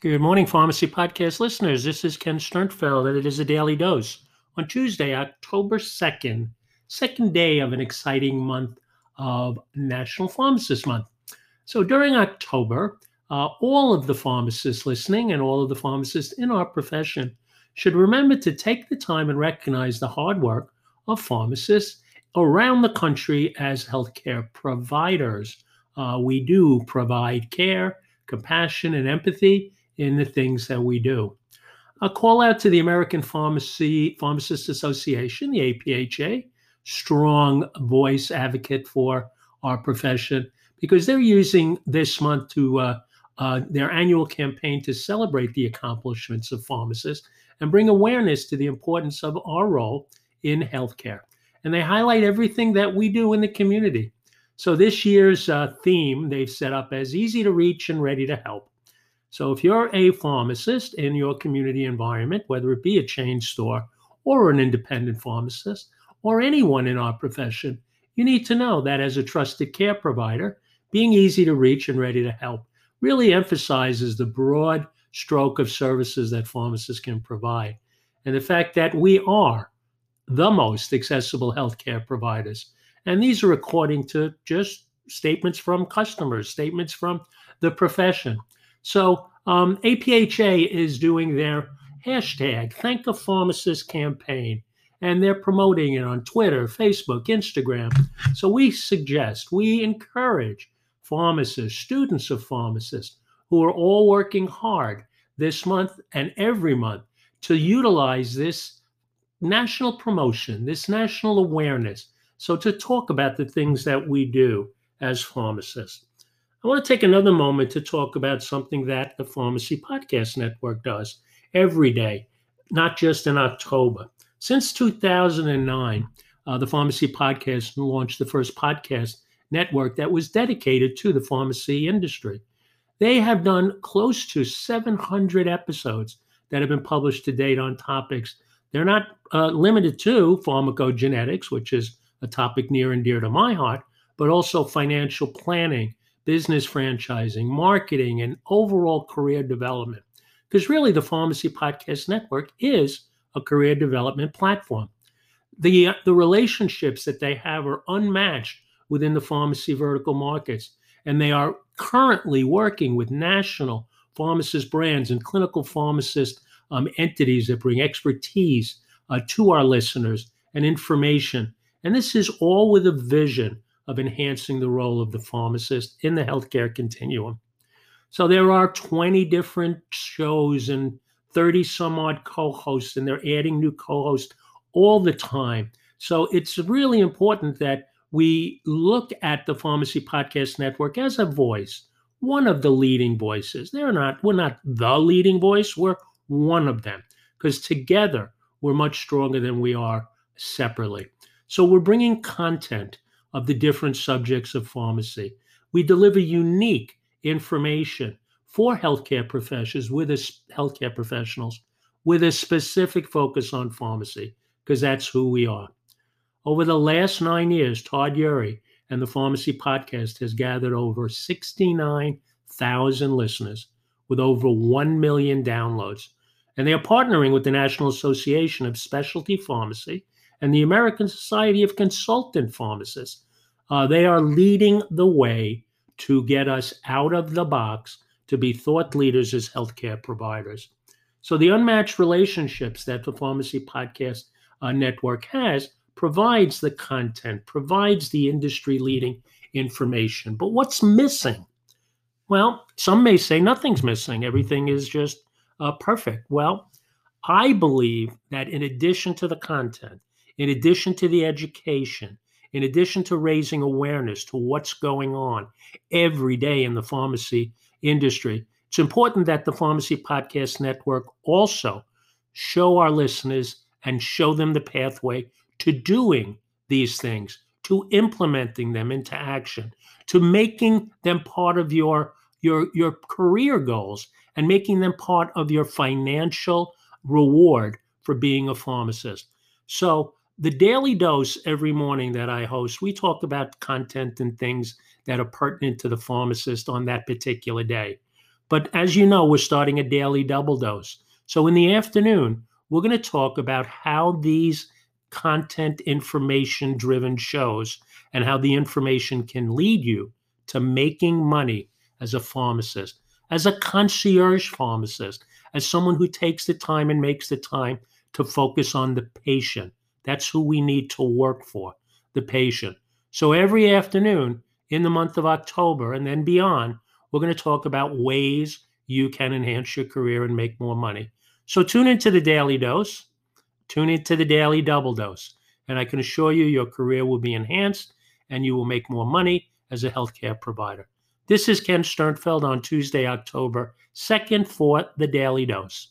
Good morning, Pharmacy Podcast listeners. This is Ken Sternfeld, and it is a daily dose on Tuesday, October 2nd, second day of an exciting month of National Pharmacist Month. So during October, uh, all of the pharmacists listening and all of the pharmacists in our profession should remember to take the time and recognize the hard work of pharmacists around the country as healthcare providers. Uh, we do provide care, compassion, and empathy in the things that we do. A call out to the American Pharmacy Pharmacist Association, the APHA, strong voice advocate for our profession, because they're using this month to uh, uh, their annual campaign to celebrate the accomplishments of pharmacists and bring awareness to the importance of our role in healthcare. And they highlight everything that we do in the community. So this year's uh, theme they've set up as easy to reach and ready to help. So if you're a pharmacist in your community environment, whether it be a chain store or an independent pharmacist or anyone in our profession, you need to know that as a trusted care provider, being easy to reach and ready to help really emphasizes the broad stroke of services that pharmacists can provide. And the fact that we are the most accessible healthcare providers. And these are according to just statements from customers, statements from the profession. So um, APHA is doing their hashtag Thank a Pharmacist campaign, and they're promoting it on Twitter, Facebook, Instagram. So we suggest, we encourage pharmacists, students of pharmacists who are all working hard this month and every month to utilize this national promotion, this national awareness. So to talk about the things that we do as pharmacists. I want to take another moment to talk about something that the Pharmacy Podcast Network does every day, not just in October. Since 2009, uh, the Pharmacy Podcast launched the first podcast network that was dedicated to the pharmacy industry. They have done close to 700 episodes that have been published to date on topics. They're not uh, limited to pharmacogenetics, which is a topic near and dear to my heart, but also financial planning, business franchising, marketing, and overall career development. Because really, the Pharmacy Podcast Network is a career development platform. The, the relationships that they have are unmatched within the pharmacy vertical markets, and they are currently working with national pharmacist brands and clinical pharmacist um, entities that bring expertise uh, to our listeners and information. And this is all with a vision of enhancing the role of the pharmacist in the healthcare continuum. So there are 20 different shows and 30 some odd co hosts, and they're adding new co hosts all the time. So it's really important that we look at the Pharmacy Podcast Network as a voice, one of the leading voices. They're not, we're not the leading voice, we're one of them, because together we're much stronger than we are separately. So we're bringing content of the different subjects of pharmacy. We deliver unique information for healthcare professionals with a, healthcare professionals with a specific focus on pharmacy because that's who we are. Over the last nine years, Todd Eury and the Pharmacy Podcast has gathered over 69,000 listeners with over 1 million downloads. And they are partnering with the National Association of Specialty Pharmacy and the American Society of Consultant Pharmacists. Uh, they are leading the way to get us out of the box to be thought leaders as healthcare providers. So, the unmatched relationships that the Pharmacy Podcast uh, Network has provides the content, provides the industry leading information. But what's missing? Well, some may say nothing's missing, everything is just uh, perfect. Well, I believe that in addition to the content, in addition to the education, in addition to raising awareness to what's going on every day in the pharmacy industry, it's important that the Pharmacy Podcast Network also show our listeners and show them the pathway to doing these things, to implementing them into action, to making them part of your your your career goals and making them part of your financial reward for being a pharmacist. So the daily dose every morning that I host, we talk about content and things that are pertinent to the pharmacist on that particular day. But as you know, we're starting a daily double dose. So in the afternoon, we're going to talk about how these content information driven shows and how the information can lead you to making money as a pharmacist, as a concierge pharmacist, as someone who takes the time and makes the time to focus on the patient. That's who we need to work for, the patient. So every afternoon in the month of October and then beyond, we're going to talk about ways you can enhance your career and make more money. So tune into the Daily Dose, tune into the Daily Double Dose, and I can assure you your career will be enhanced and you will make more money as a healthcare provider. This is Ken Sternfeld on Tuesday, October 2nd for the Daily Dose.